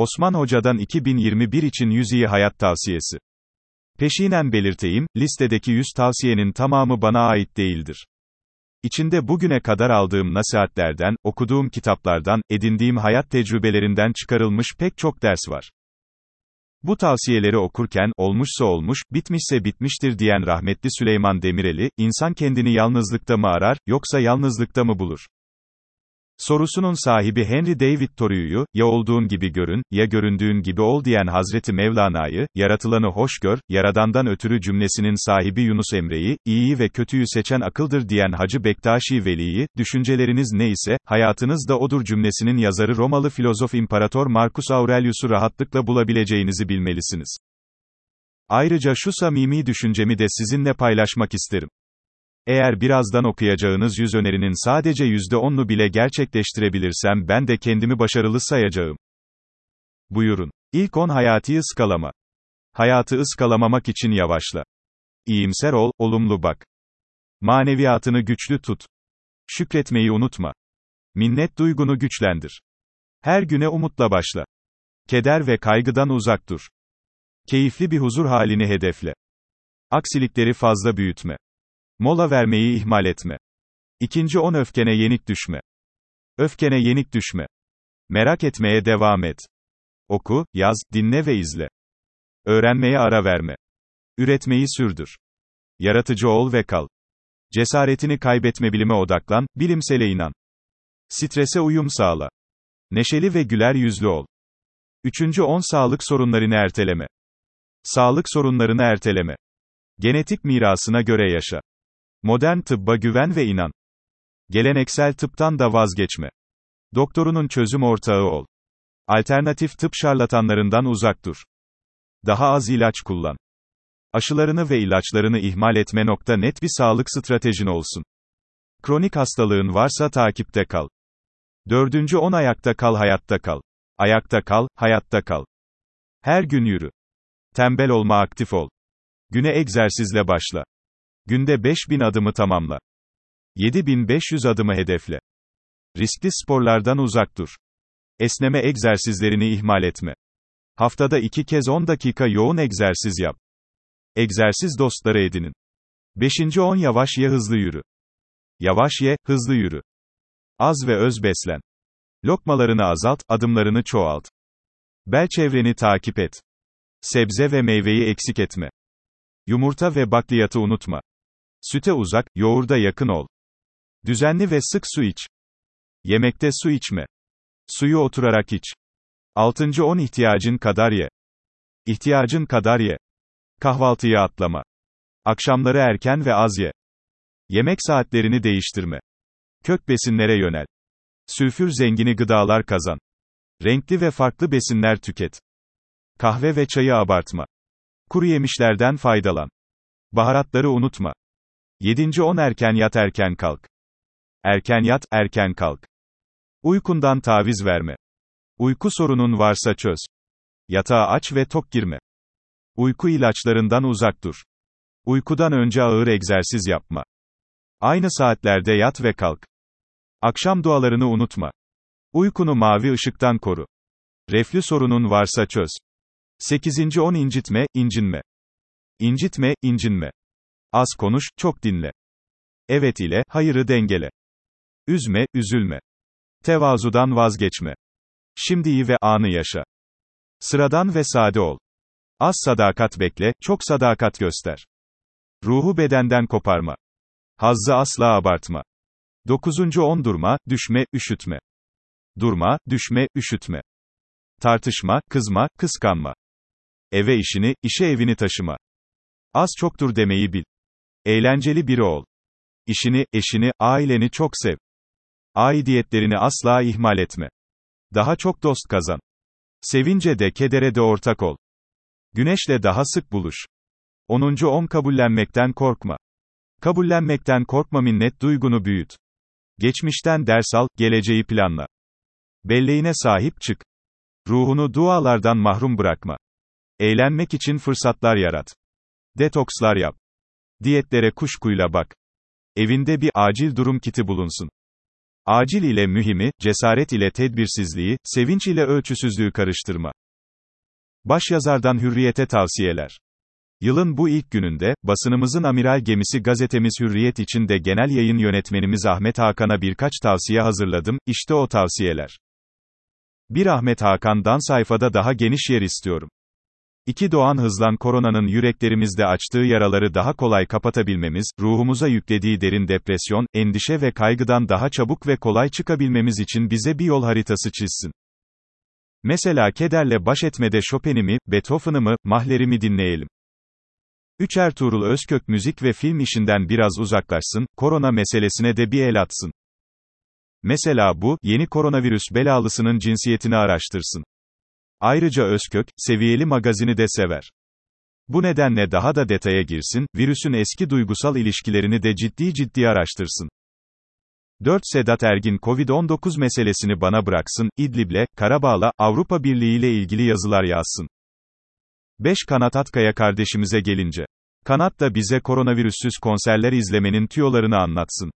Osman Hoca'dan 2021 için 100 iyi hayat tavsiyesi. Peşinen belirteyim, listedeki 100 tavsiyenin tamamı bana ait değildir. İçinde bugüne kadar aldığım nasihatlerden, okuduğum kitaplardan, edindiğim hayat tecrübelerinden çıkarılmış pek çok ders var. Bu tavsiyeleri okurken, olmuşsa olmuş, bitmişse bitmiştir diyen rahmetli Süleyman Demireli, insan kendini yalnızlıkta mı arar, yoksa yalnızlıkta mı bulur? Sorusunun sahibi Henry David Thoreau'yu, ya olduğun gibi görün, ya göründüğün gibi ol diyen Hazreti Mevlana'yı, yaratılanı hoş gör, yaradandan ötürü cümlesinin sahibi Yunus Emre'yi, iyiyi ve kötüyü seçen akıldır diyen Hacı Bektaşi Veli'yi, düşünceleriniz ne ise, hayatınız da odur cümlesinin yazarı Romalı filozof İmparator Marcus Aurelius'u rahatlıkla bulabileceğinizi bilmelisiniz. Ayrıca şu samimi düşüncemi de sizinle paylaşmak isterim. Eğer birazdan okuyacağınız yüz önerinin sadece yüzde onlu bile gerçekleştirebilirsem ben de kendimi başarılı sayacağım. Buyurun. İlk 10 hayati ıskalama. Hayatı ıskalamamak için yavaşla. İyimser ol, olumlu bak. Maneviyatını güçlü tut. Şükretmeyi unutma. Minnet duygunu güçlendir. Her güne umutla başla. Keder ve kaygıdan uzak dur. Keyifli bir huzur halini hedefle. Aksilikleri fazla büyütme. Mola vermeyi ihmal etme. İkinci on öfkene yenik düşme. Öfkene yenik düşme. Merak etmeye devam et. Oku, yaz, dinle ve izle. Öğrenmeye ara verme. Üretmeyi sürdür. Yaratıcı ol ve kal. Cesaretini kaybetme bilime odaklan, bilimsele inan. Strese uyum sağla. Neşeli ve güler yüzlü ol. Üçüncü on sağlık sorunlarını erteleme. Sağlık sorunlarını erteleme. Genetik mirasına göre yaşa. Modern tıbba güven ve inan. Geleneksel tıptan da vazgeçme. Doktorunun çözüm ortağı ol. Alternatif tıp şarlatanlarından uzak dur. Daha az ilaç kullan. Aşılarını ve ilaçlarını ihmal etme. Nokta net bir sağlık stratejin olsun. Kronik hastalığın varsa takipte kal. Dördüncü on ayakta kal hayatta kal. Ayakta kal, hayatta kal. Her gün yürü. Tembel olma aktif ol. Güne egzersizle başla. Günde 5000 adımı tamamla. 7500 adımı hedefle. Riskli sporlardan uzak dur. Esneme egzersizlerini ihmal etme. Haftada iki kez 10 dakika yoğun egzersiz yap. Egzersiz dostları edinin. 5. 10 yavaş ye hızlı yürü. Yavaş ye, hızlı yürü. Az ve öz beslen. Lokmalarını azalt, adımlarını çoğalt. Bel çevreni takip et. Sebze ve meyveyi eksik etme. Yumurta ve bakliyatı unutma. Süte uzak, yoğurda yakın ol. Düzenli ve sık su iç. Yemekte su içme. Suyu oturarak iç. 6. 10 ihtiyacın kadar ye. İhtiyacın kadar ye. Kahvaltıyı atlama. Akşamları erken ve az ye. Yemek saatlerini değiştirme. Kök besinlere yönel. Sülfür zengini gıdalar kazan. Renkli ve farklı besinler tüket. Kahve ve çayı abartma. Kuru yemişlerden faydalan. Baharatları unutma. 7. 10 erken yat erken kalk. Erken yat, erken kalk. Uykundan taviz verme. Uyku sorunun varsa çöz. Yatağı aç ve tok girme. Uyku ilaçlarından uzak dur. Uykudan önce ağır egzersiz yapma. Aynı saatlerde yat ve kalk. Akşam dualarını unutma. Uykunu mavi ışıktan koru. Reflü sorunun varsa çöz. 8. 10 incitme, incinme. İncitme, incinme. Az konuş, çok dinle. Evet ile, hayırı dengele. Üzme, üzülme. Tevazudan vazgeçme. Şimdiyi ve anı yaşa. Sıradan ve sade ol. Az sadakat bekle, çok sadakat göster. Ruhu bedenden koparma. Hazzı asla abartma. Dokuzuncu on durma, düşme, üşütme. Durma, düşme, üşütme. Tartışma, kızma, kıskanma. Eve işini, işe evini taşıma. Az çoktur demeyi bil. Eğlenceli biri ol. İşini, eşini, aileni çok sev. Aidiyetlerini asla ihmal etme. Daha çok dost kazan. Sevince de kedere de ortak ol. Güneşle daha sık buluş. 10. 10 kabullenmekten korkma. Kabullenmekten korkma minnet duygunu büyüt. Geçmişten ders al, geleceği planla. Belleğine sahip çık. Ruhunu dualardan mahrum bırakma. Eğlenmek için fırsatlar yarat. Detokslar yap. Diyetlere kuşkuyla bak. Evinde bir acil durum kiti bulunsun. Acil ile mühimi, cesaret ile tedbirsizliği, sevinç ile ölçüsüzlüğü karıştırma. Başyazardan Hürriyete tavsiyeler. Yılın bu ilk gününde, basınımızın amiral gemisi gazetemiz Hürriyet için de genel yayın yönetmenimiz Ahmet Hakan'a birkaç tavsiye hazırladım, işte o tavsiyeler. 1 Ahmet Hakan'dan sayfada daha geniş yer istiyorum. 2 Doğan Hızlan koronanın yüreklerimizde açtığı yaraları daha kolay kapatabilmemiz, ruhumuza yüklediği derin depresyon, endişe ve kaygıdan daha çabuk ve kolay çıkabilmemiz için bize bir yol haritası çizsin. Mesela kederle baş etmede Chopin'i mi, Beethoven'ı mı, Mahler'i mi dinleyelim? 3 Ertuğrul Özkök müzik ve film işinden biraz uzaklaşsın, korona meselesine de bir el atsın. Mesela bu, yeni koronavirüs belalısının cinsiyetini araştırsın. Ayrıca Özkök, seviyeli magazini de sever. Bu nedenle daha da detaya girsin, virüsün eski duygusal ilişkilerini de ciddi ciddi araştırsın. 4. Sedat Ergin Covid-19 meselesini bana bıraksın, İdlib'le, Karabağ'la, Avrupa Birliği ile ilgili yazılar yazsın. 5. Kanat Atkaya kardeşimize gelince. Kanat da bize koronavirüssüz konserler izlemenin tüyolarını anlatsın.